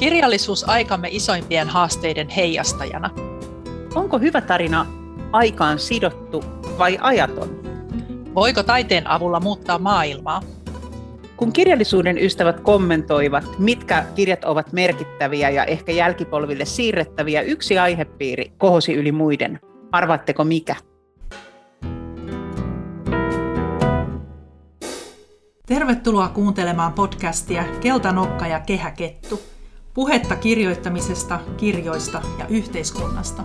Kirjallisuus aikamme isoimpien haasteiden heijastajana. Onko hyvä tarina aikaan sidottu vai ajaton? Voiko taiteen avulla muuttaa maailmaa? Kun kirjallisuuden ystävät kommentoivat, mitkä kirjat ovat merkittäviä ja ehkä jälkipolville siirrettäviä, yksi aihepiiri kohosi yli muiden. Arvaatteko mikä? Tervetuloa kuuntelemaan podcastia Keltanokka ja Kehäkettu. Puhetta kirjoittamisesta, kirjoista ja yhteiskunnasta.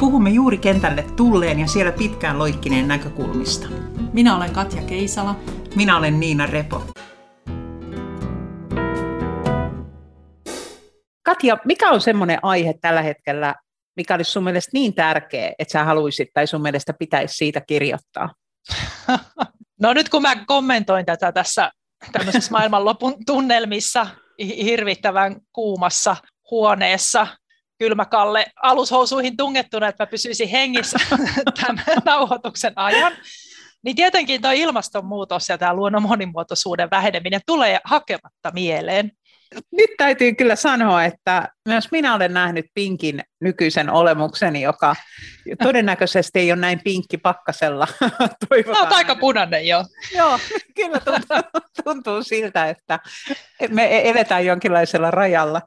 Puhumme juuri kentälle tulleen ja siellä pitkään loikkineen näkökulmista. Minä olen Katja Keisala. Minä olen Niina Repo. Katja, mikä on semmoinen aihe tällä hetkellä, mikä olisi sun mielestä niin tärkeä, että sä haluaisit tai sun mielestä pitäisi siitä kirjoittaa? No nyt kun mä kommentoin tätä tässä tämmöisessä maailmanlopun tunnelmissa, hirvittävän kuumassa huoneessa, kylmäkalle alushousuihin tungettuna, että mä pysyisin hengissä tämän nauhoituksen ajan, niin tietenkin tuo ilmastonmuutos ja tämä luonnon monimuotoisuuden väheneminen tulee hakematta mieleen nyt täytyy kyllä sanoa, että myös minä olen nähnyt Pinkin nykyisen olemukseni, joka todennäköisesti ei ole näin pinkki pakkasella. Toivotaan. No, aika punainen jo. Joo, kyllä tuntuu, tuntuu siltä, että me eletään jonkinlaisella rajalla.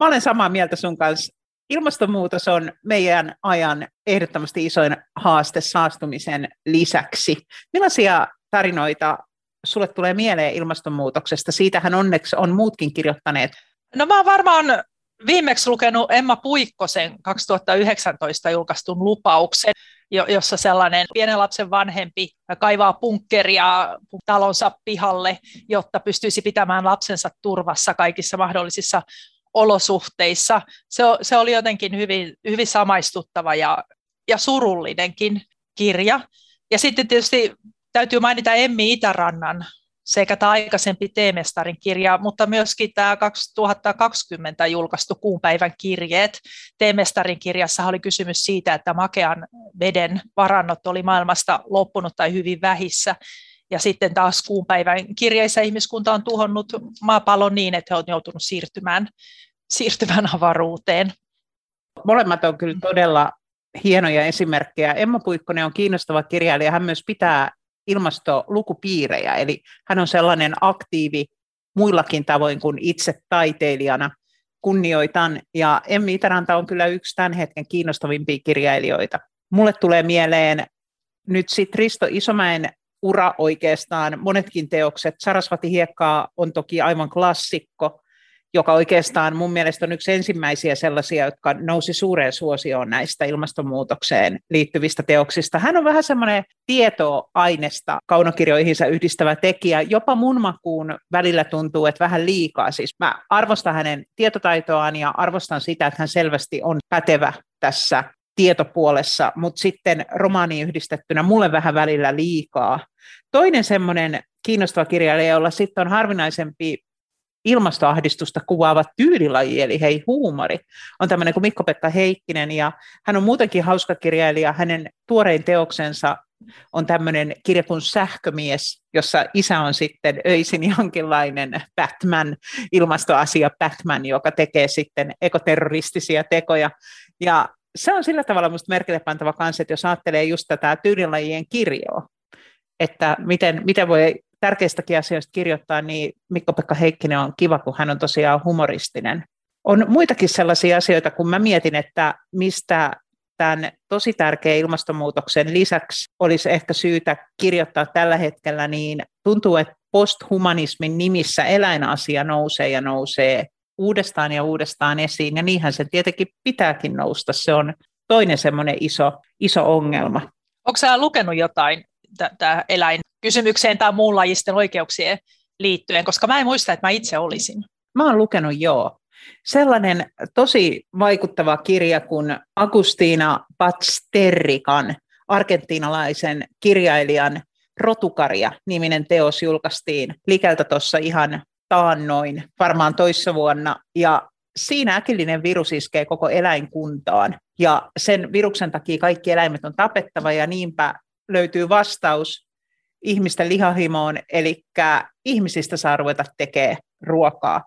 Mä olen samaa mieltä sun kanssa. Ilmastonmuutos on meidän ajan ehdottomasti isoin haaste saastumisen lisäksi. Millaisia tarinoita sulle tulee mieleen ilmastonmuutoksesta? Siitähän onneksi on muutkin kirjoittaneet. No mä oon varmaan viimeksi lukenut Emma Puikkosen 2019 julkaistun lupauksen, jossa sellainen pienen lapsen vanhempi kaivaa punkkeria talonsa pihalle, jotta pystyisi pitämään lapsensa turvassa kaikissa mahdollisissa olosuhteissa. Se, se oli jotenkin hyvin, hyvin samaistuttava ja, ja surullinenkin kirja. Ja sitten tietysti täytyy mainita Emmi Itärannan sekä tämä aikaisempi Teemestarin kirja, mutta myöskin tämä 2020 julkaistu kuunpäivän kirjeet. Teemestarin kirjassa oli kysymys siitä, että makean veden varannot oli maailmasta loppunut tai hyvin vähissä. Ja sitten taas kuunpäivän kirjeissä ihmiskunta on tuhonnut maapallon niin, että he ovat joutunut siirtymään, siirtymään avaruuteen. Molemmat on kyllä todella hienoja esimerkkejä. Emma Puikkonen on kiinnostava kirjailija. Hän myös pitää ilmastolukupiirejä, eli hän on sellainen aktiivi muillakin tavoin kuin itse taiteilijana kunnioitan, ja Emmi Itäranta on kyllä yksi tämän hetken kiinnostavimpia kirjailijoita. Mulle tulee mieleen nyt sitten Risto Isomäen ura oikeastaan, monetkin teokset. Sarasvati Hiekkaa on toki aivan klassikko, joka oikeastaan mun mielestä on yksi ensimmäisiä sellaisia, jotka nousi suureen suosioon näistä ilmastonmuutokseen liittyvistä teoksista. Hän on vähän semmoinen tietoainesta kaunokirjoihinsa yhdistävä tekijä. Jopa mun makuun välillä tuntuu, että vähän liikaa. Siis mä arvostan hänen tietotaitoaan ja arvostan sitä, että hän selvästi on pätevä tässä tietopuolessa, mutta sitten romaani yhdistettynä mulle vähän välillä liikaa. Toinen semmoinen kiinnostava kirjailija, jolla sitten on harvinaisempi ilmastoahdistusta kuvaava tyylilaji, eli hei huumori, on tämmöinen kuin Mikko-Pekka Heikkinen, ja hän on muutenkin hauska kirjailija. Hänen tuorein teoksensa on tämmöinen kirja kuin Sähkömies, jossa isä on sitten öisin jonkinlainen Batman, ilmastoasia Batman, joka tekee sitten ekoterroristisia tekoja. Ja se on sillä tavalla minusta merkille pantava kanssa, että jos ajattelee just tätä tyylilajien kirjoa, että miten, miten voi tärkeistäkin asioista kirjoittaa, niin Mikko-Pekka Heikkinen on kiva, kun hän on tosiaan humoristinen. On muitakin sellaisia asioita, kun mä mietin, että mistä tämän tosi tärkeän ilmastonmuutoksen lisäksi olisi ehkä syytä kirjoittaa tällä hetkellä, niin tuntuu, että posthumanismin nimissä eläinasia nousee ja nousee uudestaan ja uudestaan esiin, ja niinhän se tietenkin pitääkin nousta. Se on toinen semmoinen iso, iso ongelma. Onko sä lukenut jotain tämä eläinkysymykseen tai muun lajisten oikeuksien liittyen, koska mä en muista, että mä itse olisin. Mä oon lukenut joo. Sellainen tosi vaikuttava kirja kuin Agustina Patsterrikan, argentiinalaisen kirjailijan Rotukaria-niminen teos julkaistiin likeltä tuossa ihan taannoin, varmaan toissa vuonna, ja siinä äkillinen virus iskee koko eläinkuntaan, ja sen viruksen takia kaikki eläimet on tapettava, ja niinpä löytyy vastaus ihmisten lihahimoon, eli ihmisistä saa ruveta tekemään ruokaa.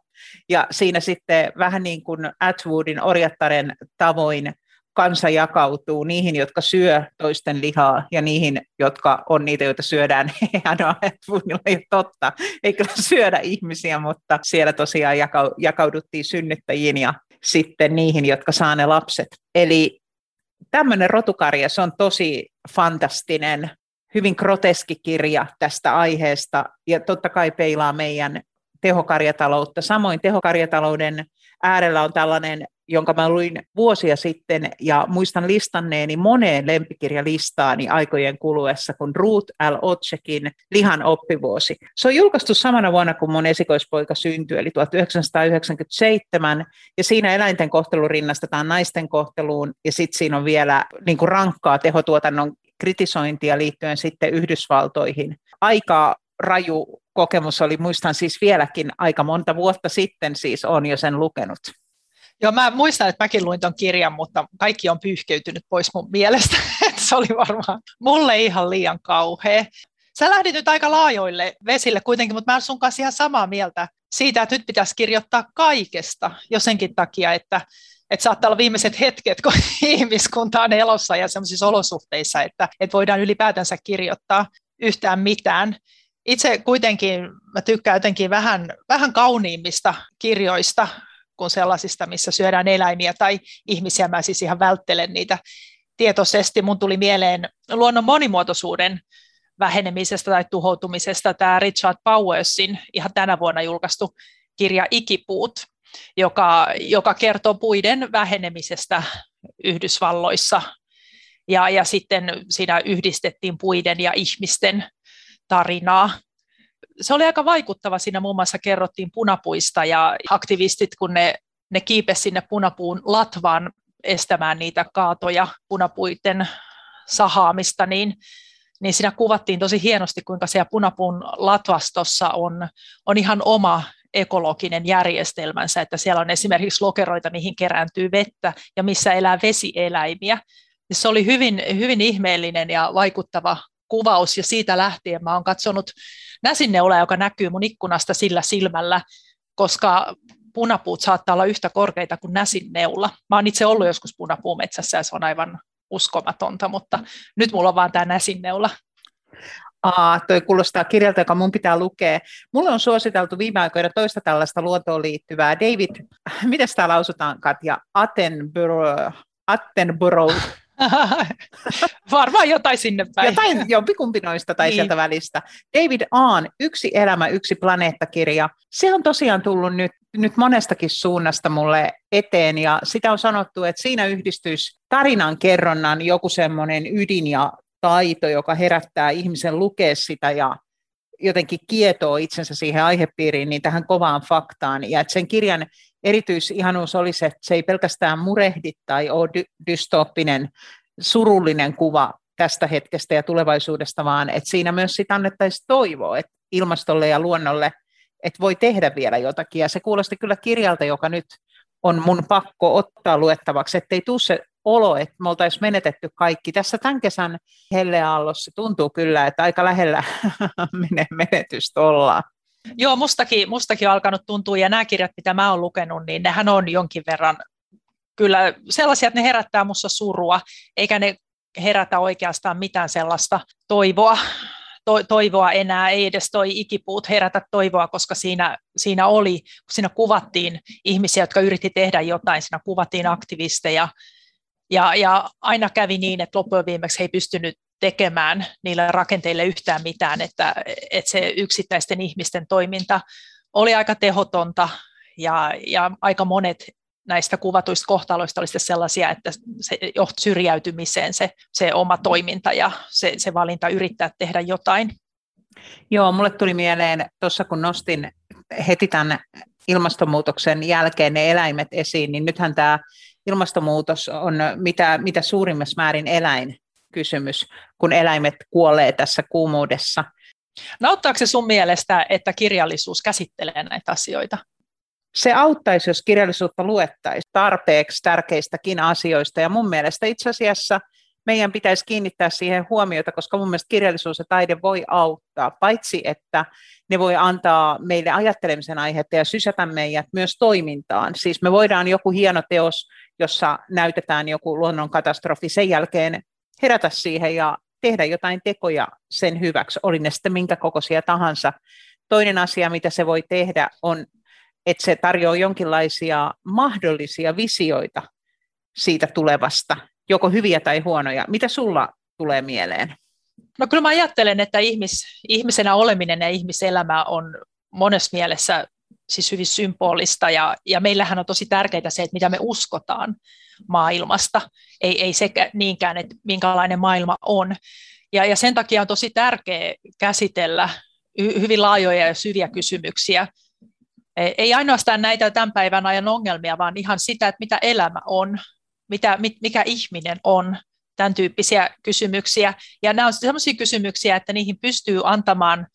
Ja siinä sitten vähän niin kuin Atwoodin orjattaren tavoin kansa jakautuu niihin, jotka syö toisten lihaa ja niihin, jotka on niitä, joita syödään. Hienoa, Atwoodilla ei ole totta, ei kyllä syödä ihmisiä, mutta siellä tosiaan jakauduttiin synnyttäjiin ja sitten niihin, jotka saa ne lapset. Eli tämmöinen rotukarja, se on tosi fantastinen, hyvin groteski kirja tästä aiheesta ja totta kai peilaa meidän tehokarjataloutta. Samoin tehokarjatalouden äärellä on tällainen, jonka mä luin vuosia sitten ja muistan listanneeni moneen lempikirjalistaani aikojen kuluessa, kun Ruth L. Otsekin Lihan oppivuosi. Se on julkaistu samana vuonna, kun mun esikoispoika syntyi, eli 1997, ja siinä eläinten kohtelu rinnastetaan naisten kohteluun, ja sitten siinä on vielä niin kuin rankkaa tehotuotannon kritisointia liittyen sitten Yhdysvaltoihin. Aika raju kokemus oli, muistan siis vieläkin aika monta vuotta sitten siis on jo sen lukenut. Joo, mä muistan, että mäkin luin ton kirjan, mutta kaikki on pyyhkeytynyt pois mun mielestä. se oli varmaan mulle ihan liian kauhea. Sä lähdit nyt aika laajoille vesille kuitenkin, mutta mä olen sun kanssa ihan samaa mieltä siitä, että nyt pitäisi kirjoittaa kaikesta jo senkin takia, että, että saattaa olla viimeiset hetket, kun ihmiskunta on elossa ja sellaisissa olosuhteissa, että, että voidaan ylipäätänsä kirjoittaa yhtään mitään itse kuitenkin mä tykkään jotenkin vähän, vähän kauniimmista kirjoista kuin sellaisista, missä syödään eläimiä tai ihmisiä. Mä siis ihan välttelen niitä tietoisesti. Mun tuli mieleen luonnon monimuotoisuuden vähenemisestä tai tuhoutumisesta tämä Richard Powersin ihan tänä vuonna julkaistu kirja Ikipuut, joka, joka kertoo puiden vähenemisestä Yhdysvalloissa. Ja, ja sitten siinä yhdistettiin puiden ja ihmisten tarinaa. Se oli aika vaikuttava. Siinä muun muassa kerrottiin punapuista ja aktivistit, kun ne, ne kiipesi sinne punapuun latvaan estämään niitä kaatoja punapuiden sahaamista, niin, niin siinä kuvattiin tosi hienosti, kuinka siellä punapuun latvastossa on, on ihan oma ekologinen järjestelmänsä, että siellä on esimerkiksi lokeroita, mihin kerääntyy vettä ja missä elää vesieläimiä. Se oli hyvin, hyvin ihmeellinen ja vaikuttava kuvaus ja siitä lähtien mä oon katsonut näsinneulaa, joka näkyy mun ikkunasta sillä silmällä, koska punapuut saattaa olla yhtä korkeita kuin näsinneula. Mä oon itse ollut joskus punapuumetsässä ja se on aivan uskomatonta, mutta nyt mulla on vaan tämä näsinneula. Aa, toi kuulostaa kirjalta, joka mun pitää lukea. Mulle on suositeltu viime aikoina toista tällaista luontoon liittyvää. David, miten tämä lausutaan, Katja? Attenborough, Attenborough Varmaan jotain sinne päin. Jotain jompikumpi noista tai niin. sieltä välistä. David Aan, Yksi elämä, yksi planeettakirja. Se on tosiaan tullut nyt, nyt monestakin suunnasta mulle eteen ja sitä on sanottu, että siinä yhdistyisi tarinan kerronnan joku semmoinen ydin ja taito, joka herättää ihmisen lukea sitä ja jotenkin kietoo itsensä siihen aihepiiriin, niin tähän kovaan faktaan. Ja että sen kirjan erityisihanuus olisi, että se ei pelkästään murehdi tai ole dy- dystooppinen, surullinen kuva tästä hetkestä ja tulevaisuudesta, vaan että siinä myös sitä annettaisiin toivoa että ilmastolle ja luonnolle, että voi tehdä vielä jotakin. Ja se kuulosti kyllä kirjalta, joka nyt on mun pakko ottaa luettavaksi, ettei tule se olo, että me oltaisiin menetetty kaikki. Tässä tämän kesän helleaallossa tuntuu kyllä, että aika lähellä menetystä ollaan. Joo, mustakin, mustakin on alkanut tuntua, ja nämä kirjat, mitä mä oon lukenut, niin nehän on jonkin verran kyllä sellaisia, että ne herättää musta surua, eikä ne herätä oikeastaan mitään sellaista toivoa, to, toivoa enää, ei edes toi ikipuut herätä toivoa, koska siinä, siinä oli, siinä kuvattiin ihmisiä, jotka yritti tehdä jotain, siinä kuvattiin aktivisteja, ja, ja aina kävi niin, että loppujen viimeksi he ei pystynyt tekemään niille rakenteille yhtään mitään, että, että se yksittäisten ihmisten toiminta oli aika tehotonta ja, ja aika monet näistä kuvatuista kohtaloista oli sellaisia, että se johti syrjäytymiseen se, se oma toiminta ja se, se valinta yrittää tehdä jotain. Joo, mulle tuli mieleen tuossa kun nostin heti tämän ilmastonmuutoksen jälkeen ne eläimet esiin, niin nythän tämä ilmastonmuutos on mitä, mitä suurimmassa määrin eläinkysymys, kun eläimet kuolee tässä kuumuudessa. No auttaako se sun mielestä, että kirjallisuus käsittelee näitä asioita? Se auttaisi, jos kirjallisuutta luettaisiin tarpeeksi tärkeistäkin asioista. Ja mun mielestä itse asiassa meidän pitäisi kiinnittää siihen huomiota, koska mun mielestä kirjallisuus ja taide voi auttaa, paitsi että ne voi antaa meille ajattelemisen aihetta ja sysätä meidät myös toimintaan. Siis me voidaan joku hieno teos, jossa näytetään joku luonnonkatastrofi, sen jälkeen herätä siihen ja tehdä jotain tekoja sen hyväksi, oli ne sitten minkä kokoisia tahansa. Toinen asia, mitä se voi tehdä, on, että se tarjoaa jonkinlaisia mahdollisia visioita siitä tulevasta, joko hyviä tai huonoja. Mitä sulla tulee mieleen? No kyllä mä ajattelen, että ihmis, ihmisenä oleminen ja ihmiselämä on monessa mielessä siis hyvin symbolista ja, ja meillähän on tosi tärkeää se, että mitä me uskotaan maailmasta, ei, ei sekä niinkään, että minkälainen maailma on. Ja, ja sen takia on tosi tärkeää käsitellä hyvin laajoja ja syviä kysymyksiä. Ei ainoastaan näitä tämän päivän ajan ongelmia, vaan ihan sitä, että mitä elämä on, mitä, mikä ihminen on, tämän tyyppisiä kysymyksiä. Ja nämä ovat sellaisia kysymyksiä, että niihin pystyy antamaan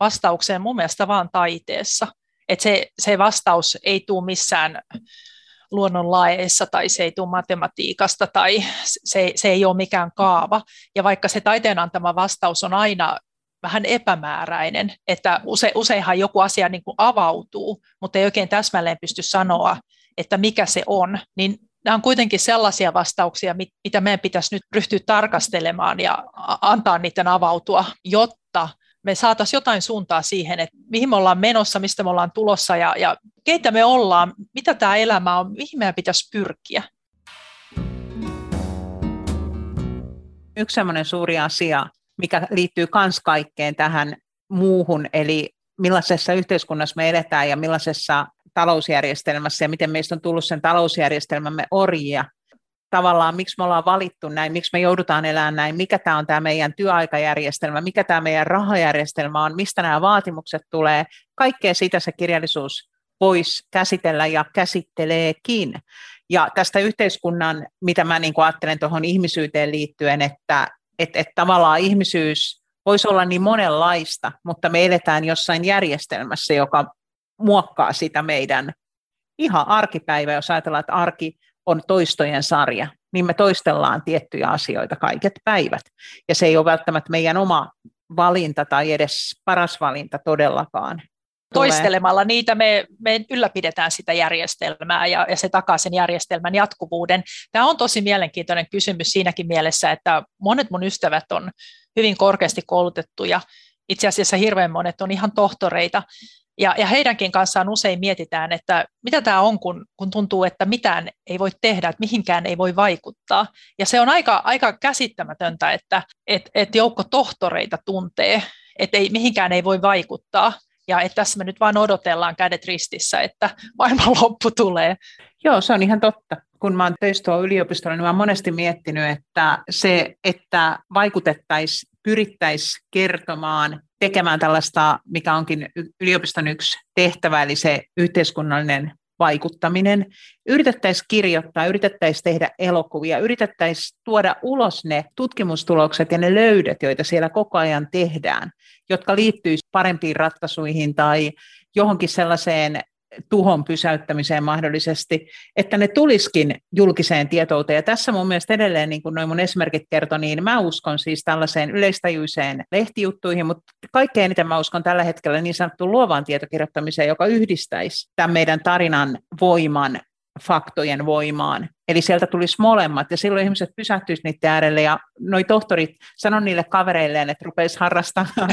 vastaukseen mun mielestä vaan taiteessa. Että se, se vastaus ei tule missään luonnonlaeissa tai se ei tule matematiikasta tai se, se ei ole mikään kaava. Ja vaikka se taiteen antama vastaus on aina vähän epämääräinen, että use, useinhan joku asia niin kuin avautuu, mutta ei oikein täsmälleen pysty sanoa, että mikä se on, niin nämä on kuitenkin sellaisia vastauksia, mitä meidän pitäisi nyt ryhtyä tarkastelemaan ja antaa niiden avautua, jotta me saataisiin jotain suuntaa siihen, että mihin me ollaan menossa, mistä me ollaan tulossa ja, ja keitä me ollaan, mitä tämä elämä on, mihin meidän pitäisi pyrkiä. Yksi sellainen suuri asia, mikä liittyy myös kaikkeen tähän muuhun, eli millaisessa yhteiskunnassa me eletään ja millaisessa talousjärjestelmässä ja miten meistä on tullut sen talousjärjestelmämme orjia. Tavallaan miksi me ollaan valittu näin, miksi me joudutaan elämään näin, mikä tämä on tämä meidän työaikajärjestelmä, mikä tämä meidän rahajärjestelmä on, mistä nämä vaatimukset tulee. Kaikkea sitä se kirjallisuus voisi käsitellä ja käsitteleekin. Ja tästä yhteiskunnan, mitä mä niin ajattelen tuohon ihmisyyteen liittyen, että että et tavallaan ihmisyys voisi olla niin monenlaista, mutta me eletään jossain järjestelmässä, joka muokkaa sitä meidän ihan arkipäivää, jos ajatellaan, että arki on toistojen sarja, niin me toistellaan tiettyjä asioita kaiket päivät. Ja se ei ole välttämättä meidän oma valinta tai edes paras valinta todellakaan. Toistelemalla niitä me, me ylläpidetään sitä järjestelmää ja, ja se takaa sen järjestelmän jatkuvuuden. Tämä on tosi mielenkiintoinen kysymys siinäkin mielessä, että monet mun ystävät on hyvin korkeasti koulutettuja. Itse asiassa hirveän monet on ihan tohtoreita ja, ja heidänkin kanssaan usein mietitään, että mitä tämä on, kun, kun tuntuu, että mitään ei voi tehdä, että mihinkään ei voi vaikuttaa. Ja se on aika, aika käsittämätöntä, että et, et joukko tohtoreita tuntee, että ei, mihinkään ei voi vaikuttaa. Ja että tässä me nyt vain odotellaan kädet ristissä, että maailman loppu tulee. Joo, se on ihan totta. Kun mä oon töissä yliopistolla, niin mä oon monesti miettinyt, että se, että vaikutettaisiin, pyrittäisiin kertomaan tekemään tällaista, mikä onkin yliopiston yksi tehtävä, eli se yhteiskunnallinen vaikuttaminen. Yritettäisiin kirjoittaa, yritettäisiin tehdä elokuvia, yritettäisiin tuoda ulos ne tutkimustulokset ja ne löydöt, joita siellä koko ajan tehdään, jotka liittyisivät parempiin ratkaisuihin tai johonkin sellaiseen tuhon pysäyttämiseen mahdollisesti, että ne tuliskin julkiseen tietouteen. Ja tässä mun mielestä edelleen, niin kuin noin mun esimerkit kertoi, niin mä uskon siis tällaiseen yleistajuiseen lehtijuttuihin, mutta kaikkein eniten mä uskon tällä hetkellä niin sanottuun luovaan tietokirjoittamiseen, joka yhdistäisi tämän meidän tarinan voiman faktojen voimaan. Eli sieltä tulisi molemmat, ja silloin ihmiset pysähtyisivät niiden äärelle, ja noi tohtorit sanon niille kavereilleen, että rupeisi harrastamaan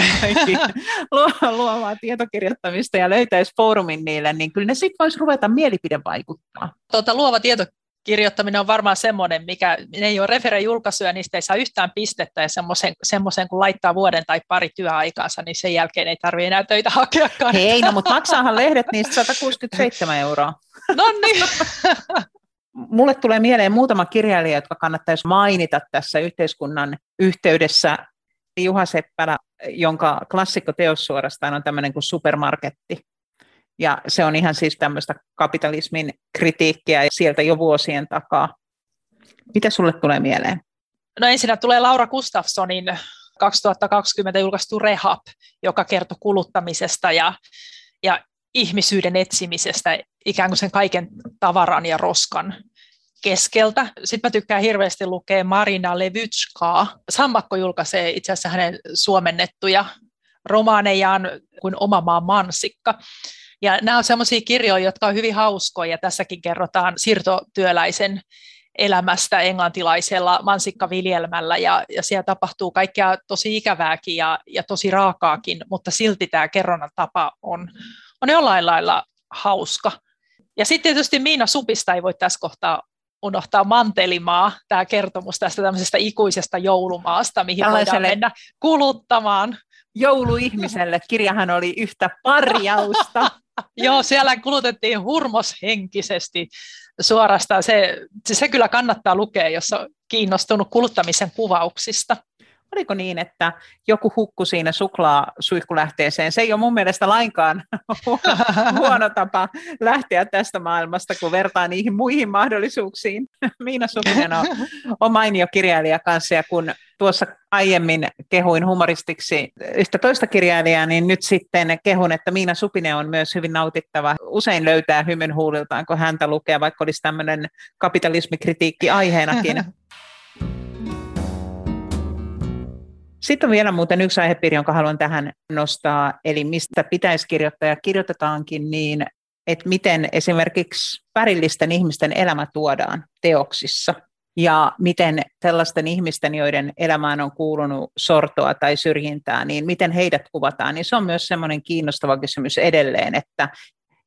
luovaa tietokirjoittamista ja löytäisi foorumin niille, niin kyllä ne sitten voisi ruveta mielipide vaikuttaa. Tuota, luova tieto kirjoittaminen on varmaan semmoinen, mikä ne ei ole refere-julkaisuja, niistä ei saa yhtään pistettä, ja semmoisen, semmoisen kun laittaa vuoden tai pari työaikaansa, niin sen jälkeen ei tarvitse enää töitä hakeakaan. Hei, no mutta maksaahan lehdet niistä 167 euroa. No niin. Mulle tulee mieleen muutama kirjailija, jotka kannattaisi mainita tässä yhteiskunnan yhteydessä. Juha Seppälä, jonka klassikkoteos suorastaan on tämmöinen kuin supermarketti. Ja se on ihan siis tämmöistä kapitalismin kritiikkiä sieltä jo vuosien takaa. Mitä sulle tulee mieleen? No ensinnä tulee Laura Gustafssonin 2020 julkaistu Rehab, joka kertoo kuluttamisesta ja, ja ihmisyyden etsimisestä ikään kuin sen kaiken tavaran ja roskan keskeltä. Sitten mä tykkään hirveästi lukea Marina Levytskaa. Sammakko julkaisee itse asiassa hänen suomennettuja romaanejaan kuin Oma maa mansikka. Ja nämä on sellaisia kirjoja, jotka on hyvin hauskoja. Tässäkin kerrotaan siirtotyöläisen elämästä englantilaisella mansikkaviljelmällä ja, ja siellä tapahtuu kaikkea tosi ikävääkin ja, ja tosi raakaakin, mutta silti tämä kerronnan tapa on, on jollain lailla hauska. Ja sitten tietysti Miina Supista ei voi tässä kohtaa unohtaa Mantelimaa, tämä kertomus tästä tämmöisestä ikuisesta joulumaasta, mihin voidaan mennä kuluttamaan. Jouluihmiselle kirjahan oli yhtä parjausta. Joo, siellä kulutettiin hurmoshenkisesti suorastaan. Se, se kyllä kannattaa lukea, jos on kiinnostunut kuluttamisen kuvauksista. Oliko niin, että joku hukku siinä suklaasuihkulähteeseen? Se ei ole mun mielestä lainkaan huono tapa lähteä tästä maailmasta, kun vertaa niihin muihin mahdollisuuksiin. Miina Supinen on, on mainio kirjailija kanssa, ja kun tuossa aiemmin kehuin humoristiksi yhtä toista kirjailijaa, niin nyt sitten kehun, että Miina Supinen on myös hyvin nautittava. Usein löytää hymyn huuliltaan, kun häntä lukee, vaikka olisi tämmöinen kapitalismikritiikki aiheenakin. Sitten on vielä muuten yksi aihepiiri, jonka haluan tähän nostaa, eli mistä pitäisi kirjoittaa ja kirjoitetaankin niin, että miten esimerkiksi pärillisten ihmisten elämä tuodaan teoksissa ja miten tällaisten ihmisten, joiden elämään on kuulunut sortoa tai syrjintää, niin miten heidät kuvataan, niin se on myös semmoinen kiinnostava kysymys edelleen, että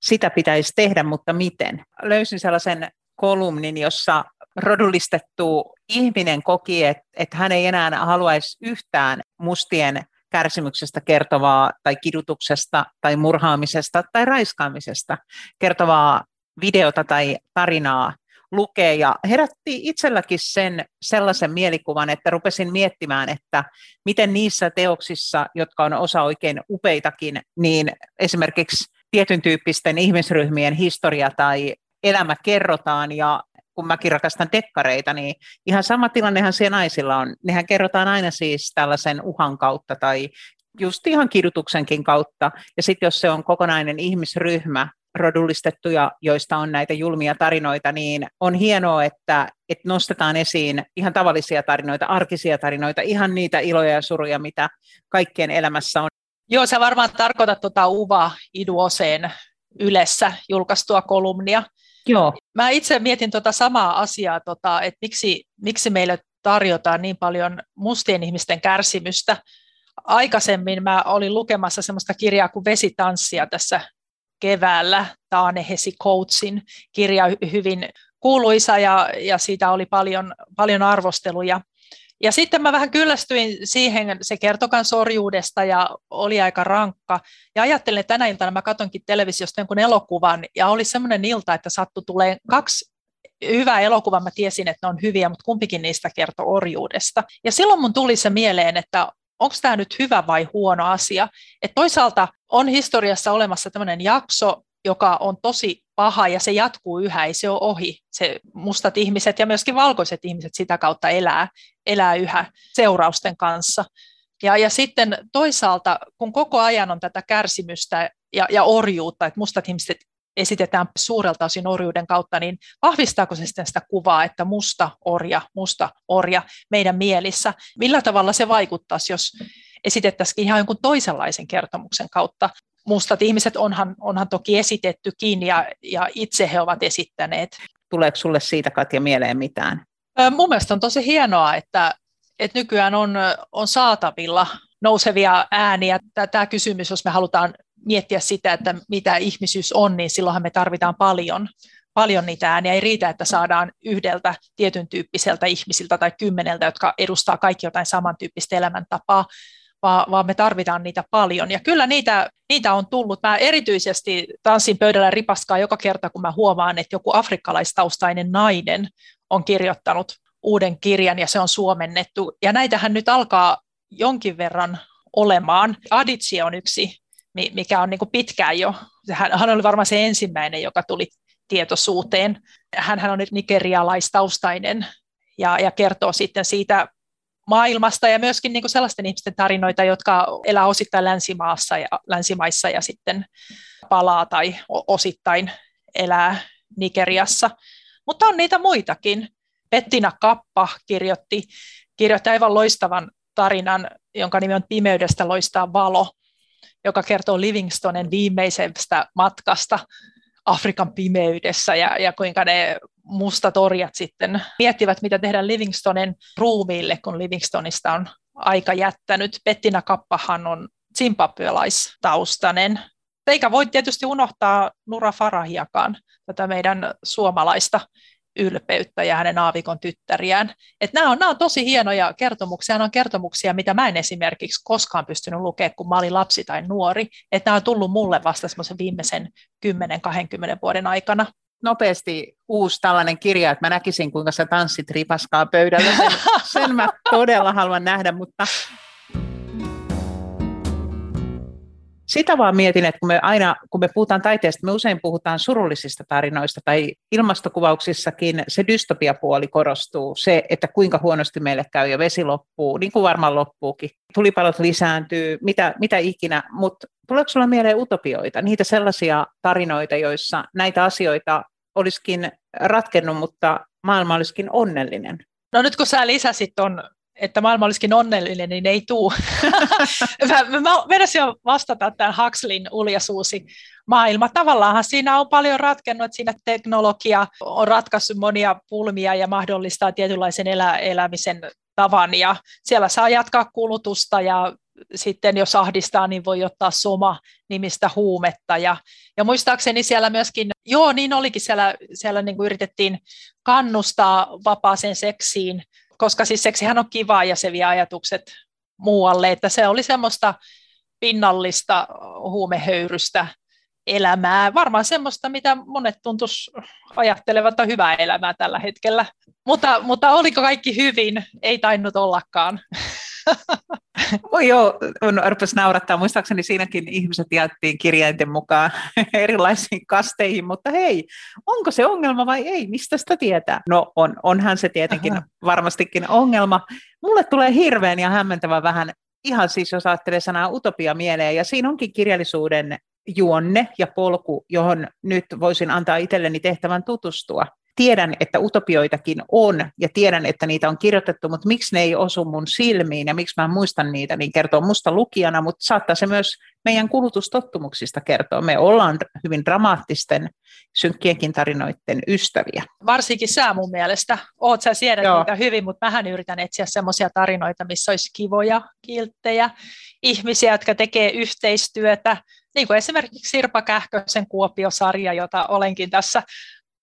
sitä pitäisi tehdä, mutta miten? Löysin sellaisen kolumnin, jossa rodullistettu ihminen koki, että, että hän ei enää haluaisi yhtään mustien kärsimyksestä kertovaa tai kidutuksesta tai murhaamisesta tai raiskaamisesta kertovaa videota tai tarinaa lukea ja herätti itselläkin sen sellaisen mielikuvan, että rupesin miettimään, että miten niissä teoksissa, jotka on osa oikein upeitakin, niin esimerkiksi tietyn tyyppisten ihmisryhmien historia tai elämä kerrotaan. Ja kun mäkin rakastan dekkareita, niin ihan sama tilannehan siellä naisilla on. Nehän kerrotaan aina siis tällaisen uhan kautta tai just ihan kidutuksenkin kautta. Ja sitten jos se on kokonainen ihmisryhmä, rodullistettuja, joista on näitä julmia tarinoita, niin on hienoa, että, että nostetaan esiin ihan tavallisia tarinoita, arkisia tarinoita, ihan niitä iloja ja suruja, mitä kaikkien elämässä on. Joo, sä varmaan tarkoitat tuota Uva Iduoseen Ylessä julkaistua kolumnia, Joo. Mä itse mietin tuota samaa asiaa, tota, että miksi, miksi meille tarjotaan niin paljon mustien ihmisten kärsimystä. Aikaisemmin mä olin lukemassa semmoista kirjaa kuin Vesitanssia tässä keväällä, Taane Hesi Coatsin kirja, hyvin kuuluisa ja, ja siitä oli paljon, paljon arvosteluja. Ja sitten mä vähän kyllästyin siihen, se kertoi sorjuudesta ja oli aika rankka. Ja ajattelin, että tänä iltana mä katsonkin televisiosta jonkun elokuvan ja oli semmoinen ilta, että sattui tulee kaksi hyvää elokuvaa, mä tiesin, että ne on hyviä, mutta kumpikin niistä kertoo orjuudesta. Ja silloin mun tuli se mieleen, että onko tämä nyt hyvä vai huono asia. Että toisaalta on historiassa olemassa tämmöinen jakso, joka on tosi paha ja se jatkuu yhä, ei se ole ohi. Se mustat ihmiset ja myöskin valkoiset ihmiset sitä kautta elää, elää yhä seurausten kanssa. Ja, ja sitten toisaalta, kun koko ajan on tätä kärsimystä ja, ja orjuutta, että mustat ihmiset esitetään suurelta osin orjuuden kautta, niin vahvistaako se sitten sitä kuvaa, että musta orja, musta orja meidän mielissä? Millä tavalla se vaikuttaisi, jos esitettäisiin ihan jonkun toisenlaisen kertomuksen kautta mustat ihmiset onhan, onhan toki esitettykin ja, ja itse he ovat esittäneet. Tuleeko sulle siitä Katja mieleen mitään? Mun mielestä on tosi hienoa, että, että nykyään on, on saatavilla nousevia ääniä. Tämä kysymys, jos me halutaan miettiä sitä, että mitä ihmisyys on, niin silloinhan me tarvitaan paljon, paljon niitä ääniä. Ei riitä, että saadaan yhdeltä tietyn tyyppiseltä ihmisiltä tai kymmeneltä, jotka edustaa kaikki jotain samantyyppistä elämäntapaa, vaan, vaan me tarvitaan niitä paljon. Ja kyllä niitä, niitä on tullut. Mä erityisesti tanssin pöydällä ripaskaa joka kerta, kun mä huomaan, että joku afrikkalaistaustainen nainen on kirjoittanut uuden kirjan ja se on suomennettu. Ja näitähän nyt alkaa jonkin verran olemaan. Aditsi on yksi, mikä on niin kuin pitkään jo. Hän oli varmaan se ensimmäinen, joka tuli tietoisuuteen. Hän on nyt nigerialaistaustainen ja, ja kertoo sitten siitä maailmasta ja myöskin niin kuin sellaisten ihmisten tarinoita, jotka elää osittain länsimaassa ja, länsimaissa ja sitten palaa tai osittain elää Nigeriassa. mutta on niitä muitakin. Pettina Kappa kirjoitti, kirjoitti aivan loistavan tarinan, jonka nimi on Pimeydestä loistaa valo, joka kertoo Livingstonen viimeisestä matkasta Afrikan pimeydessä ja, ja kuinka ne mustat orjat sitten miettivät, mitä tehdä Livingstonen ruumiille, kun Livingstonista on aika jättänyt. Pettina Kappahan on zimbabwelaistaustainen. Eikä voi tietysti unohtaa Nura Farahiakaan, tätä meidän suomalaista ylpeyttä ja hänen aavikon tyttäriään. Et nämä, on, nämä on tosi hienoja kertomuksia. Nämä on kertomuksia, mitä mä en esimerkiksi koskaan pystynyt lukemaan, kun mä olin lapsi tai nuori. Että nämä on tullut mulle vasta semmoisen viimeisen 10-20 vuoden aikana nopeasti uusi tällainen kirja, että mä näkisin, kuinka sä tanssit ripaskaa pöydällä. Sen, sen mä todella haluan nähdä, mutta sitä vaan mietin, että kun me aina, kun me puhutaan taiteesta, me usein puhutaan surullisista tarinoista tai ilmastokuvauksissakin se dystopiapuoli korostuu, se, että kuinka huonosti meille käy ja vesi loppuu, niin kuin varmaan loppuukin. Tulipalot lisääntyy, mitä, mitä ikinä, mutta tuleeko sinulla mieleen utopioita, niitä sellaisia tarinoita, joissa näitä asioita olisikin ratkennut, mutta maailma olisikin onnellinen? No nyt kun sä lisäsit on että maailma olisikin onnellinen, niin ei tuu. mä, mä menisin jo vastata tämän Huxleyn uljasuusi maailma. Tavallaanhan siinä on paljon ratkennut, että siinä teknologia on ratkaissut monia pulmia ja mahdollistaa tietynlaisen elä, elämisen tavan ja siellä saa jatkaa kulutusta ja sitten jos ahdistaa, niin voi ottaa soma-nimistä huumetta. Ja, ja muistaakseni siellä myöskin, joo niin olikin, siellä, siellä niin kuin yritettiin kannustaa vapaaseen seksiin, koska siis seksihän on kivaa ja se vie ajatukset muualle, että se oli semmoista pinnallista huumehöyrystä elämää, varmaan semmoista, mitä monet tuntuisi ajattelevat on hyvää elämää tällä hetkellä. Mutta, mutta oliko kaikki hyvin? Ei tainnut ollakaan. Voi joo, on, rupesi naurattaa. Muistaakseni siinäkin ihmiset jaettiin kirjainten mukaan erilaisiin kasteihin, mutta hei, onko se ongelma vai ei? Mistä sitä tietää? No on, onhan se tietenkin Aha. varmastikin ongelma. Mulle tulee hirveän ja hämmentävä vähän ihan siis, jos ajattelee sanaa utopia mieleen, ja siinä onkin kirjallisuuden juonne ja polku, johon nyt voisin antaa itselleni tehtävän tutustua tiedän, että utopioitakin on ja tiedän, että niitä on kirjoitettu, mutta miksi ne ei osu mun silmiin ja miksi mä muistan niitä, niin kertoo musta lukijana, mutta saattaa se myös meidän kulutustottumuksista kertoa. Me ollaan hyvin dramaattisten, synkkienkin tarinoiden ystäviä. Varsinkin sä mun mielestä. Oot sä siedät Joo. niitä hyvin, mutta mähän yritän etsiä semmoisia tarinoita, missä olisi kivoja, kilttejä, ihmisiä, jotka tekee yhteistyötä, niin kuin esimerkiksi Sirpa Kähkösen Kuopio-sarja, jota olenkin tässä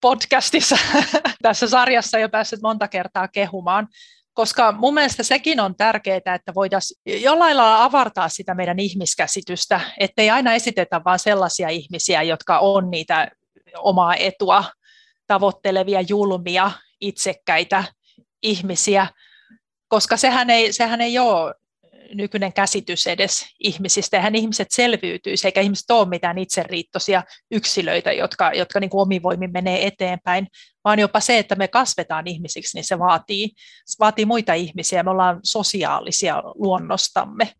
podcastissa tässä sarjassa jo päässyt monta kertaa kehumaan, koska mun mielestä sekin on tärkeää, että voitaisiin jollain lailla avartaa sitä meidän ihmiskäsitystä, ettei aina esitetä vain sellaisia ihmisiä, jotka on niitä omaa etua tavoittelevia, julmia, itsekkäitä ihmisiä, koska sehän ei, sehän ei ole nykyinen käsitys edes ihmisistä. Eihän ihmiset selviytyisi, eikä ihmiset ole mitään itseriittoisia yksilöitä, jotka, jotka niin kuin omivoimin menee eteenpäin, vaan jopa se, että me kasvetaan ihmisiksi, niin se vaatii, se vaatii muita ihmisiä. Me ollaan sosiaalisia luonnostamme.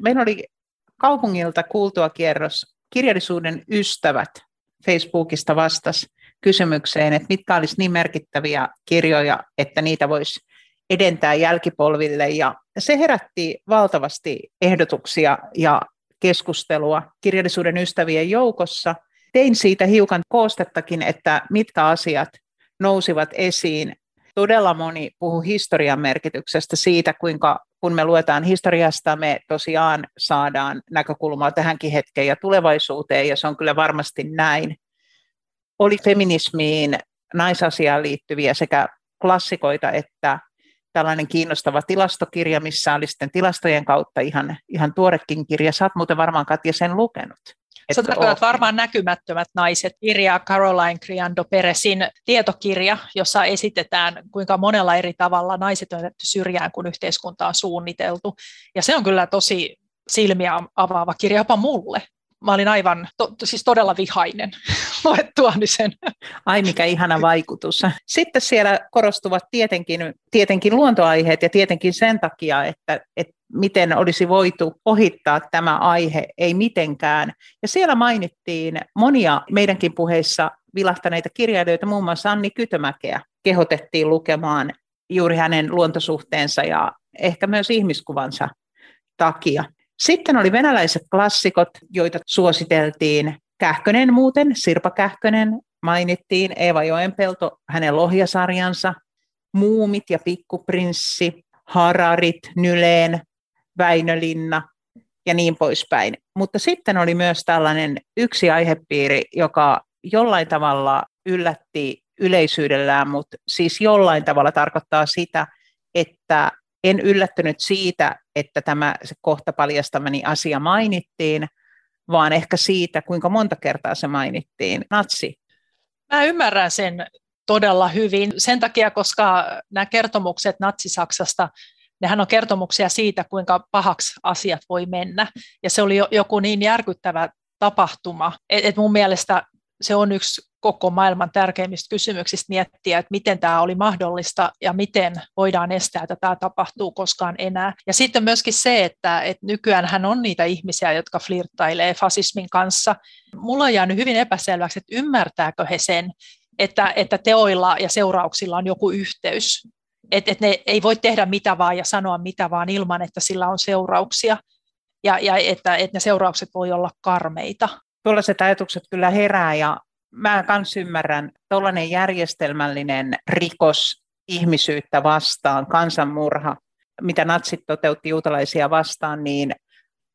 Meillä oli kaupungilta kuultua kierros kirjallisuuden ystävät Facebookista vastas kysymykseen, että mitkä olisi niin merkittäviä kirjoja, että niitä voisi edentää jälkipolville ja se herätti valtavasti ehdotuksia ja keskustelua kirjallisuuden ystävien joukossa. Tein siitä hiukan koostettakin, että mitkä asiat nousivat esiin. Todella moni puhuu historian merkityksestä siitä, kuinka kun me luetaan historiasta, me tosiaan saadaan näkökulmaa tähänkin hetkeen ja tulevaisuuteen, ja se on kyllä varmasti näin. Oli feminismiin, naisasiaan liittyviä sekä klassikoita että tällainen kiinnostava tilastokirja, missä oli sitten tilastojen kautta ihan, ihan tuorekin kirja. Sä oot muuten varmaan Katja sen lukenut. Sä tarkoitat varmaan näkymättömät naiset, kirja Caroline Criando Peresin tietokirja, jossa esitetään, kuinka monella eri tavalla naiset on jätetty syrjään, kun yhteiskunta on suunniteltu. Ja se on kyllä tosi silmiä avaava kirja jopa mulle. Mä olin aivan, to, siis todella vihainen luettuani sen. Ai mikä ihana vaikutus. Sitten siellä korostuvat tietenkin, tietenkin luontoaiheet ja tietenkin sen takia, että, että miten olisi voitu ohittaa tämä aihe, ei mitenkään. Ja siellä mainittiin monia meidänkin puheissa vilahtaneita kirjailijoita, muun muassa Anni Kytömäkeä kehotettiin lukemaan juuri hänen luontosuhteensa ja ehkä myös ihmiskuvansa takia. Sitten oli venäläiset klassikot, joita suositeltiin. Kähkönen muuten, Sirpa Kähkönen mainittiin, Eeva Joenpelto, hänen lohjasarjansa, Muumit ja Pikkuprinssi, Hararit, Nyleen, Väinölinna ja niin poispäin. Mutta sitten oli myös tällainen yksi aihepiiri, joka jollain tavalla yllätti yleisyydellään, mutta siis jollain tavalla tarkoittaa sitä, että en yllättynyt siitä, että tämä se kohta paljastamani asia mainittiin, vaan ehkä siitä, kuinka monta kertaa se mainittiin. Natsi. Mä ymmärrän sen todella hyvin. Sen takia, koska nämä kertomukset Natsi-Saksasta, nehän on kertomuksia siitä, kuinka pahaksi asiat voi mennä. Ja se oli joku niin järkyttävä tapahtuma, että mun mielestä se on yksi koko maailman tärkeimmistä kysymyksistä miettiä, että miten tämä oli mahdollista ja miten voidaan estää, että tämä tapahtuu koskaan enää. Ja sitten myöskin se, että, että nykyään hän on niitä ihmisiä, jotka flirttailee fasismin kanssa. Mulla on jäänyt hyvin epäselväksi, että ymmärtääkö he sen, että, että teoilla ja seurauksilla on joku yhteys. Että et ne ei voi tehdä mitä vaan ja sanoa mitä vaan ilman, että sillä on seurauksia. Ja, ja että, että ne seuraukset voi olla karmeita tuollaiset ajatukset kyllä herää ja mä kans ymmärrän, tuollainen järjestelmällinen rikos ihmisyyttä vastaan, kansanmurha, mitä natsit toteutti juutalaisia vastaan, niin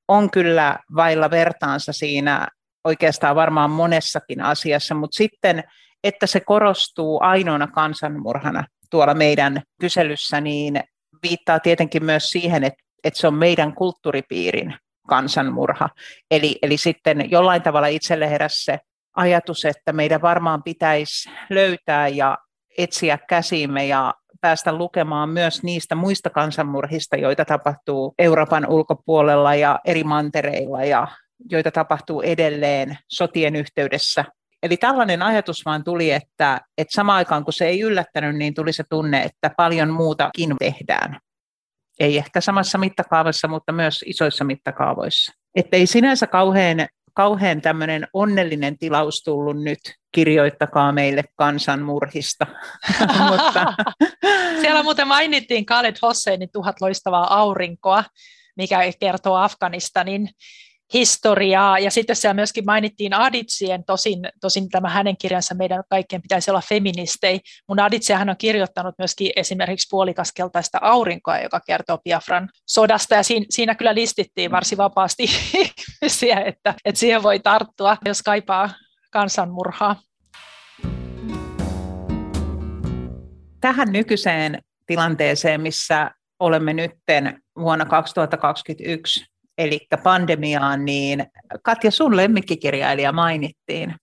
on kyllä vailla vertaansa siinä oikeastaan varmaan monessakin asiassa, mutta sitten, että se korostuu ainoana kansanmurhana tuolla meidän kyselyssä, niin viittaa tietenkin myös siihen, että, että se on meidän kulttuuripiirin kansanmurha. Eli, eli sitten jollain tavalla itselle heräsi se ajatus, että meidän varmaan pitäisi löytää ja etsiä käsimme ja päästä lukemaan myös niistä muista kansanmurhista, joita tapahtuu Euroopan ulkopuolella ja eri mantereilla ja joita tapahtuu edelleen sotien yhteydessä. Eli tällainen ajatus vaan tuli, että, että samaan aikaan kun se ei yllättänyt, niin tuli se tunne, että paljon muutakin tehdään ei ehkä samassa mittakaavassa, mutta myös isoissa mittakaavoissa. Että ei sinänsä kauhean, kauhean tämmöinen onnellinen tilaus tullut nyt, kirjoittakaa meille kansanmurhista. mutta... Siellä muuten mainittiin Khaled Hosseinin tuhat loistavaa aurinkoa, mikä kertoo Afganistanin historiaa, ja sitten siellä myöskin mainittiin Aditsien, tosin, tosin tämä hänen kirjansa meidän kaikkien pitäisi olla feministei, mutta Aditsia hän on kirjoittanut myöskin esimerkiksi puolikaskeltaista aurinkoa, joka kertoo Biafran sodasta, ja siinä, siinä kyllä listittiin varsin vapaasti ihmisiä, että, että siihen voi tarttua, jos kaipaa kansanmurhaa. Tähän nykyiseen tilanteeseen, missä olemme nytten vuonna 2021, eli pandemiaan, niin Katja, sun lemmikkikirjailija mainittiin.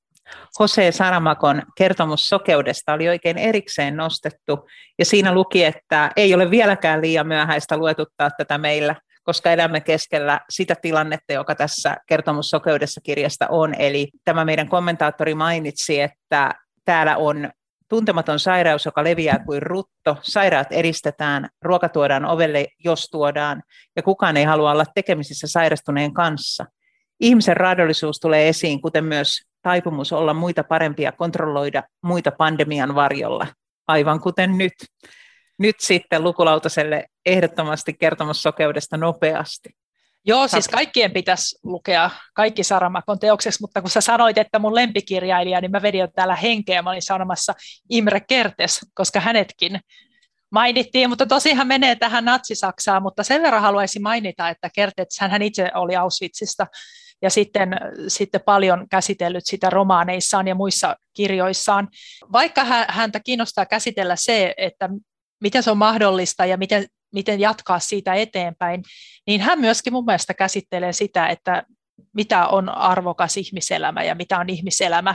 Jose Saramakon kertomus sokeudesta oli oikein erikseen nostettu, ja siinä luki, että ei ole vieläkään liian myöhäistä luetuttaa tätä meillä, koska elämme keskellä sitä tilannetta, joka tässä kertomus sokeudessa kirjasta on. Eli tämä meidän kommentaattori mainitsi, että täällä on tuntematon sairaus, joka leviää kuin rutto. Sairaat eristetään, ruoka tuodaan ovelle, jos tuodaan, ja kukaan ei halua olla tekemisissä sairastuneen kanssa. Ihmisen raadollisuus tulee esiin, kuten myös taipumus olla muita parempia, kontrolloida muita pandemian varjolla, aivan kuten nyt. Nyt sitten lukulautaselle ehdottomasti kertomus sokeudesta nopeasti. Joo, siis kaikkien pitäisi lukea kaikki Saramakon teokseksi, mutta kun sä sanoit, että mun lempikirjailija, niin mä vedin jo täällä henkeä, mä olin sanomassa Imre Kertes, koska hänetkin mainittiin, mutta tosiaan menee tähän natsisaksaan, mutta sen verran haluaisin mainita, että Kertes, hän itse oli Auschwitzista ja sitten, sitten paljon käsitellyt sitä romaaneissaan ja muissa kirjoissaan. Vaikka häntä kiinnostaa käsitellä se, että miten se on mahdollista ja miten miten jatkaa siitä eteenpäin, niin hän myöskin mun mielestä käsittelee sitä, että mitä on arvokas ihmiselämä ja mitä on ihmiselämä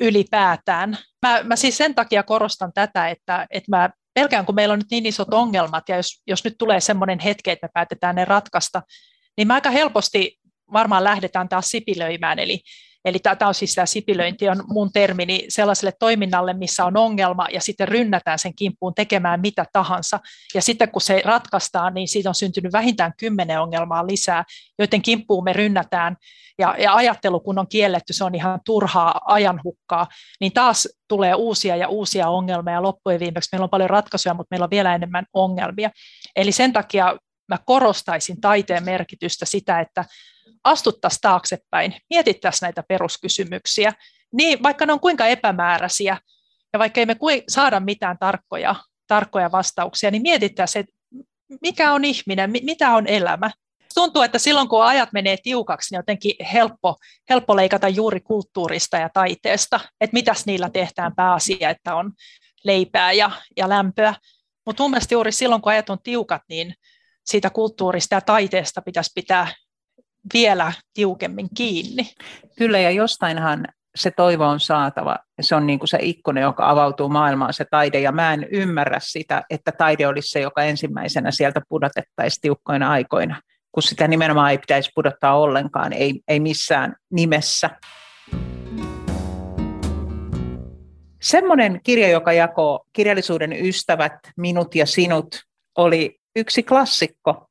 ylipäätään. Mä, mä siis sen takia korostan tätä, että, että mä pelkään, kun meillä on nyt niin isot ongelmat, ja jos, jos nyt tulee semmoinen hetki, että me päätetään ne ratkaista, niin mä aika helposti varmaan lähdetään taas sipilöimään, eli Eli tämä on siis tämä sipilöinti on mun termini sellaiselle toiminnalle, missä on ongelma ja sitten rynnätään sen kimppuun tekemään mitä tahansa. Ja sitten kun se ratkaistaan, niin siitä on syntynyt vähintään kymmenen ongelmaa lisää, joiden kimppuun me rynnätään. Ja, ja ajattelu, kun on kielletty, se on ihan turhaa ajanhukkaa, niin taas tulee uusia ja uusia ongelmia. Ja loppujen viimeksi meillä on paljon ratkaisuja, mutta meillä on vielä enemmän ongelmia. Eli sen takia mä korostaisin taiteen merkitystä sitä, että astuttaisiin taaksepäin, mietittäisiin näitä peruskysymyksiä, niin vaikka ne on kuinka epämääräisiä, ja vaikka ei me saada mitään tarkkoja, tarkkoja vastauksia, niin mietittäisiin, että mikä on ihminen, mitä on elämä. Tuntuu, että silloin kun ajat menee tiukaksi, niin jotenkin helppo, helppo leikata juuri kulttuurista ja taiteesta, että mitäs niillä tehdään pääasia, että on leipää ja, ja lämpöä. Mutta mun mielestä juuri silloin, kun ajat on tiukat, niin siitä kulttuurista ja taiteesta pitäisi pitää vielä tiukemmin kiinni. Kyllä, ja jostainhan se toivo on saatava. Se on niin kuin se ikkuna, joka avautuu maailmaan, se taide. Ja mä en ymmärrä sitä, että taide olisi se, joka ensimmäisenä sieltä pudotettaisiin tiukkoina aikoina, kun sitä nimenomaan ei pitäisi pudottaa ollenkaan, ei, ei missään nimessä. Semmoinen kirja, joka jakoi kirjallisuuden ystävät, minut ja sinut, oli yksi klassikko,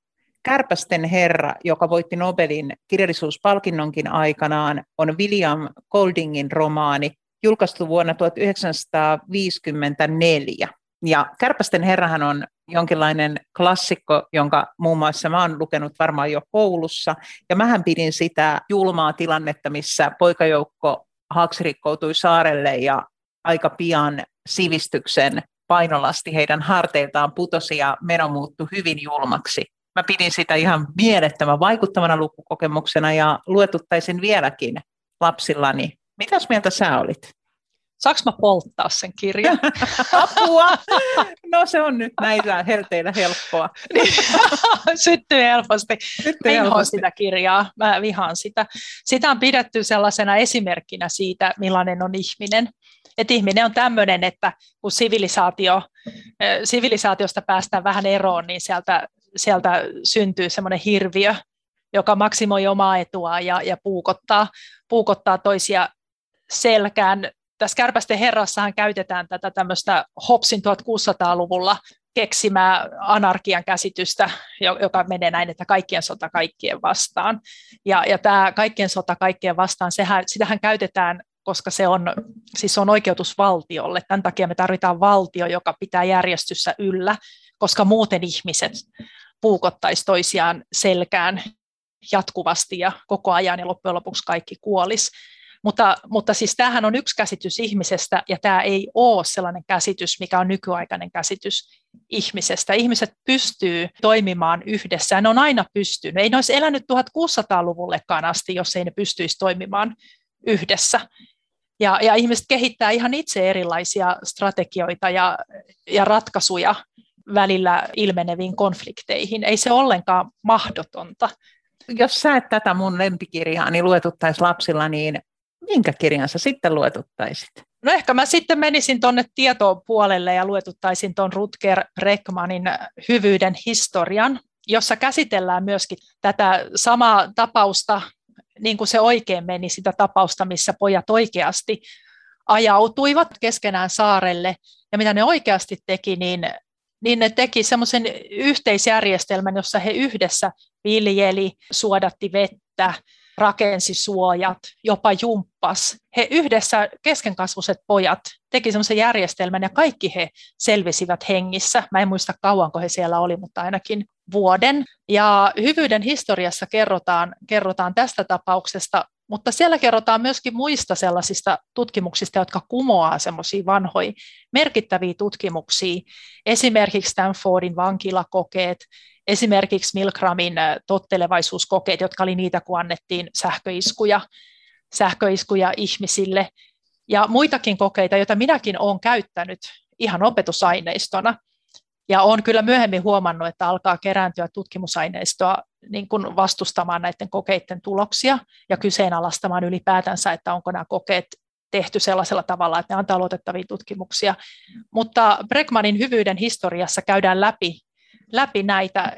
Kärpästen herra, joka voitti Nobelin kirjallisuuspalkinnonkin aikanaan, on William Goldingin romaani, julkaistu vuonna 1954. Ja Kärpästen herrahan on jonkinlainen klassikko, jonka muun muassa mä oon lukenut varmaan jo koulussa. Ja mähän pidin sitä julmaa tilannetta, missä poikajoukko haaksirikkoutui saarelle ja aika pian sivistyksen painolasti heidän harteiltaan putosi ja meno muuttui hyvin julmaksi mä pidin sitä ihan mielettömän vaikuttavana lukukokemuksena ja luetuttaisin vieläkin lapsillani. Mitäs mieltä sä olit? Saanko mä polttaa sen kirjan? Apua! No se on nyt näitä helteillä helppoa. Syttyy helposti. Syttyy helposti. sitä kirjaa, mä vihaan sitä. Sitä on pidetty sellaisena esimerkkinä siitä, millainen on ihminen. Että ihminen on tämmöinen, että kun sivilisaatio, sivilisaatiosta päästään vähän eroon, niin sieltä sieltä syntyy semmoinen hirviö, joka maksimoi omaa etua ja, ja puukottaa, puukottaa toisia selkään. Tässä Kärpästen herrassahan käytetään tätä tämmöistä Hobsin 1600-luvulla keksimää anarkian käsitystä, joka menee näin, että kaikkien sota kaikkien vastaan. Ja, ja tämä kaikkien sota kaikkien vastaan, sehän, sitähän käytetään koska se on, siis on oikeutus valtiolle. Tämän takia me tarvitaan valtio, joka pitää järjestyssä yllä, koska muuten ihmiset puukottaisi toisiaan selkään jatkuvasti ja koko ajan ja loppujen lopuksi kaikki kuolis. Mutta, mutta siis tämähän on yksi käsitys ihmisestä ja tämä ei ole sellainen käsitys, mikä on nykyaikainen käsitys ihmisestä. Ihmiset pystyy toimimaan yhdessä ja ne on aina pystynyt. Ei ne olisi elänyt 1600-luvullekaan asti, jos ei ne pystyisi toimimaan yhdessä. Ja, ja ihmiset kehittää ihan itse erilaisia strategioita ja, ja ratkaisuja välillä ilmeneviin konflikteihin. Ei se ollenkaan mahdotonta. Jos sä et tätä mun lempikirjaa niin luetuttaisi lapsilla, niin minkä kirjan sä sitten luetuttaisit? No ehkä mä sitten menisin tuonne tietoon puolelle ja luetuttaisin tuon Rutger Breckmanin hyvyyden historian, jossa käsitellään myöskin tätä samaa tapausta, niin kuin se oikein meni, sitä tapausta, missä pojat oikeasti ajautuivat keskenään saarelle. Ja mitä ne oikeasti teki, niin niin ne teki semmoisen yhteisjärjestelmän, jossa he yhdessä viljeli, suodatti vettä, rakensi suojat, jopa jumppas. He yhdessä keskenkasvuiset pojat teki semmoisen järjestelmän ja kaikki he selvisivät hengissä. Mä en muista kauanko he siellä oli, mutta ainakin vuoden. Ja hyvyyden historiassa kerrotaan, kerrotaan tästä tapauksesta mutta siellä kerrotaan myöskin muista sellaisista tutkimuksista, jotka kumoaa semmoisia vanhoja merkittäviä tutkimuksia, esimerkiksi Stanfordin vankilakokeet, esimerkiksi Milgramin äh, tottelevaisuuskokeet, jotka oli niitä, kun annettiin sähköiskuja, sähköiskuja ihmisille, ja muitakin kokeita, joita minäkin olen käyttänyt ihan opetusaineistona. Ja olen kyllä myöhemmin huomannut, että alkaa kerääntyä tutkimusaineistoa niin kuin vastustamaan näiden kokeiden tuloksia ja kyseenalaistamaan ylipäätänsä, että onko nämä kokeet tehty sellaisella tavalla, että ne antaa luotettavia tutkimuksia. Mutta Breckmanin hyvyyden historiassa käydään läpi, läpi näitä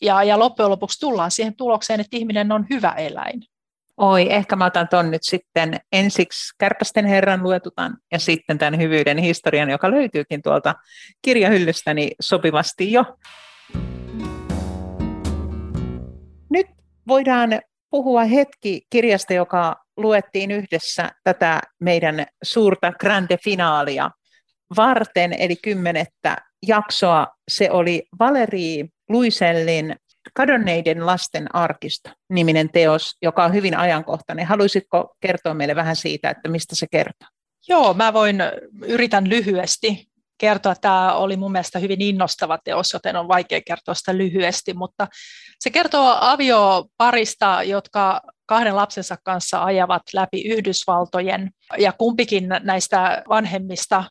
Ja, ja loppujen lopuksi tullaan siihen tulokseen, että ihminen on hyvä eläin. Oi, ehkä mä otan ton nyt sitten ensiksi Kärpästen herran luetutan ja sitten tämän hyvyyden historian, joka löytyykin tuolta kirjahyllystäni sopivasti jo. Nyt voidaan puhua hetki kirjasta, joka luettiin yhdessä tätä meidän suurta grande finaalia varten, eli kymmenettä jaksoa. Se oli Valeri Luisellin Kadonneiden lasten arkisto niminen teos, joka on hyvin ajankohtainen. Haluaisitko kertoa meille vähän siitä, että mistä se kertoo? Joo, mä voin, yritän lyhyesti kertoa. Tämä oli mun mielestä hyvin innostava teos, joten on vaikea kertoa sitä lyhyesti, mutta se kertoo avioparista, jotka kahden lapsensa kanssa ajavat läpi Yhdysvaltojen, ja kumpikin näistä vanhemmista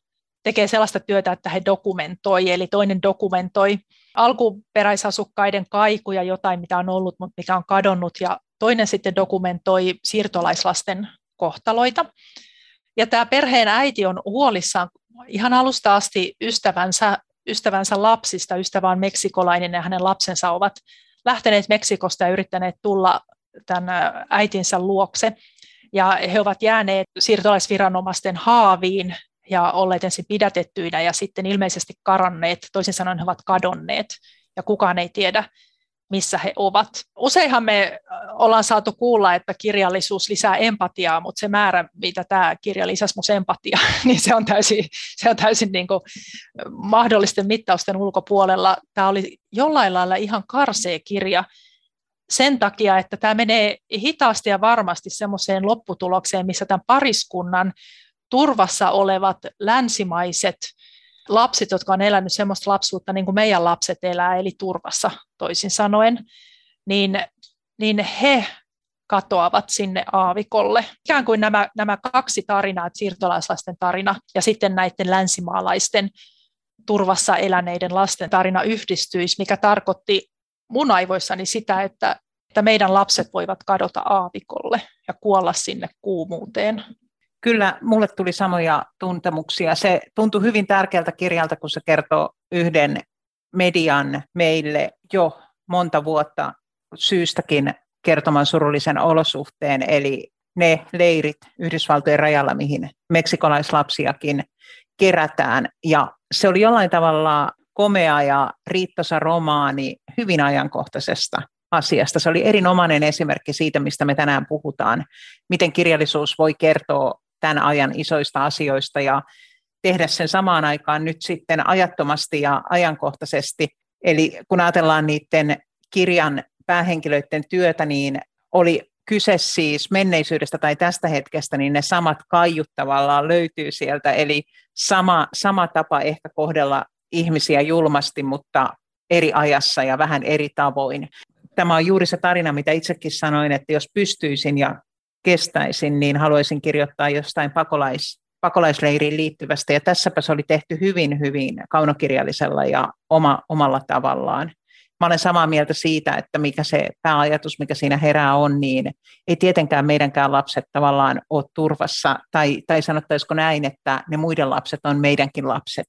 tekee sellaista työtä, että he dokumentoi, eli toinen dokumentoi alkuperäisasukkaiden kaikuja, jotain mitä on ollut, mutta mikä on kadonnut, ja toinen sitten dokumentoi siirtolaislasten kohtaloita. Ja tämä perheen äiti on huolissaan ihan alusta asti ystävänsä, ystävänsä lapsista. Ystävä on meksikolainen ja hänen lapsensa ovat lähteneet Meksikosta ja yrittäneet tulla tämän äitinsä luokse. Ja he ovat jääneet siirtolaisviranomaisten haaviin ja olleet ensin pidätettyinä ja sitten ilmeisesti karanneet, toisin sanoen he ovat kadonneet ja kukaan ei tiedä, missä he ovat. Useinhan me ollaan saatu kuulla, että kirjallisuus lisää empatiaa, mutta se määrä, mitä tämä kirja lisäsi mun empatiaa, niin se on täysin, se on täysin niin kuin mahdollisten mittausten ulkopuolella. Tämä oli jollain lailla ihan karsee kirja sen takia, että tämä menee hitaasti ja varmasti semmoiseen lopputulokseen, missä tämän pariskunnan turvassa olevat länsimaiset lapset, jotka on elänyt semmoista lapsuutta niin kuin meidän lapset elää, eli turvassa toisin sanoen, niin, niin he katoavat sinne aavikolle. Ikään kuin nämä, nämä kaksi tarinaa, siirtolaislasten tarina ja sitten näiden länsimaalaisten turvassa eläneiden lasten tarina yhdistyisi, mikä tarkoitti mun aivoissani sitä, että, että meidän lapset voivat kadota aavikolle ja kuolla sinne kuumuuteen. Kyllä, mulle tuli samoja tuntemuksia. Se tuntui hyvin tärkeältä kirjalta, kun se kertoo yhden median meille jo monta vuotta syystäkin kertoman surullisen olosuhteen, eli ne leirit Yhdysvaltojen rajalla, mihin meksikolaislapsiakin kerätään. Ja se oli jollain tavalla komea ja riittosa romaani hyvin ajankohtaisesta asiasta. Se oli erinomainen esimerkki siitä, mistä me tänään puhutaan, miten kirjallisuus voi kertoa tämän ajan isoista asioista ja tehdä sen samaan aikaan nyt sitten ajattomasti ja ajankohtaisesti. Eli kun ajatellaan niiden kirjan päähenkilöiden työtä, niin oli kyse siis menneisyydestä tai tästä hetkestä, niin ne samat kaiut tavallaan löytyy sieltä. Eli sama, sama tapa ehkä kohdella ihmisiä julmasti, mutta eri ajassa ja vähän eri tavoin. Tämä on juuri se tarina, mitä itsekin sanoin, että jos pystyisin ja kestäisin, niin haluaisin kirjoittaa jostain pakolais, pakolaisleiriin liittyvästä. Ja tässäpä se oli tehty hyvin, hyvin kaunokirjallisella ja oma, omalla tavallaan. Mä olen samaa mieltä siitä, että mikä se pääajatus, mikä siinä herää on, niin ei tietenkään meidänkään lapset tavallaan ole turvassa, tai, tai sanottaisiko näin, että ne muiden lapset on meidänkin lapset.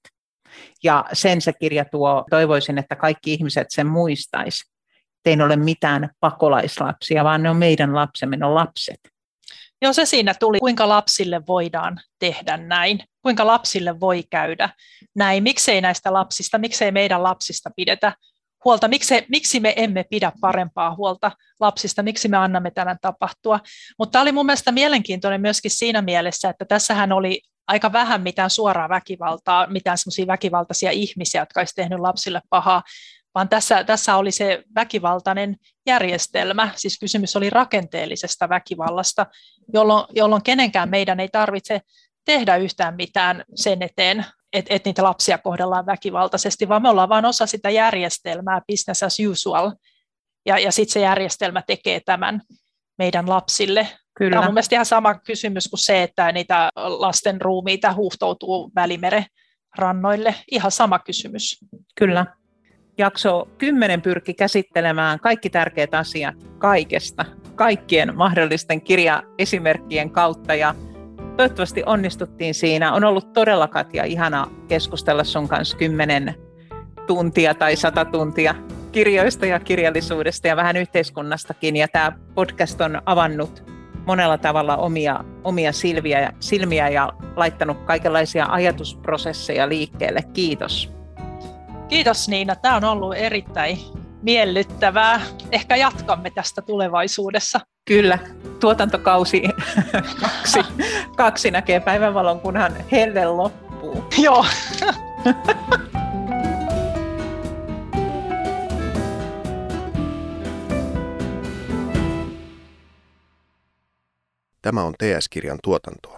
Ja sen se kirja tuo, toivoisin, että kaikki ihmiset sen muistaisi. Ei ole mitään pakolaislapsia, vaan ne on meidän lapsemme, ne on lapset. Joo, se siinä tuli, kuinka lapsille voidaan tehdä näin, kuinka lapsille voi käydä näin, miksei näistä lapsista, miksei meidän lapsista pidetä huolta, miksi, miksi me emme pidä parempaa huolta lapsista, miksi me annamme tämän tapahtua. Mutta tämä oli mun mielestä mielenkiintoinen myöskin siinä mielessä, että tässähän oli aika vähän mitään suoraa väkivaltaa, mitään semmoisia väkivaltaisia ihmisiä, jotka olisivat tehnyt lapsille pahaa, vaan tässä, tässä oli se väkivaltainen järjestelmä, siis kysymys oli rakenteellisesta väkivallasta, jolloin, jolloin kenenkään meidän ei tarvitse tehdä yhtään mitään sen eteen, että et niitä lapsia kohdellaan väkivaltaisesti, vaan me ollaan vain osa sitä järjestelmää, business as usual, ja, ja sitten se järjestelmä tekee tämän meidän lapsille. Kyllä. Tämä on mun mielestä ihan sama kysymys kuin se, että niitä lasten ruumiita huuhtoutuu Välimeren rannoille. Ihan sama kysymys. Kyllä. Jakso 10 pyrki käsittelemään kaikki tärkeät asiat kaikesta, kaikkien mahdollisten kirjaesimerkkien kautta ja toivottavasti onnistuttiin siinä. On ollut todella Katja ihana keskustella sun kanssa 10 tuntia tai 100 tuntia kirjoista ja kirjallisuudesta ja vähän yhteiskunnastakin. Ja tämä podcast on avannut monella tavalla omia, omia silmiä, silmiä ja laittanut kaikenlaisia ajatusprosesseja liikkeelle. Kiitos. Kiitos Niina. Tämä on ollut erittäin miellyttävää. Ehkä jatkamme tästä tulevaisuudessa. Kyllä, tuotantokausi kaksi, kaksi näkee päivänvalon, kunhan helle loppuu. Joo. Tämä on TS-kirjan tuotantoa.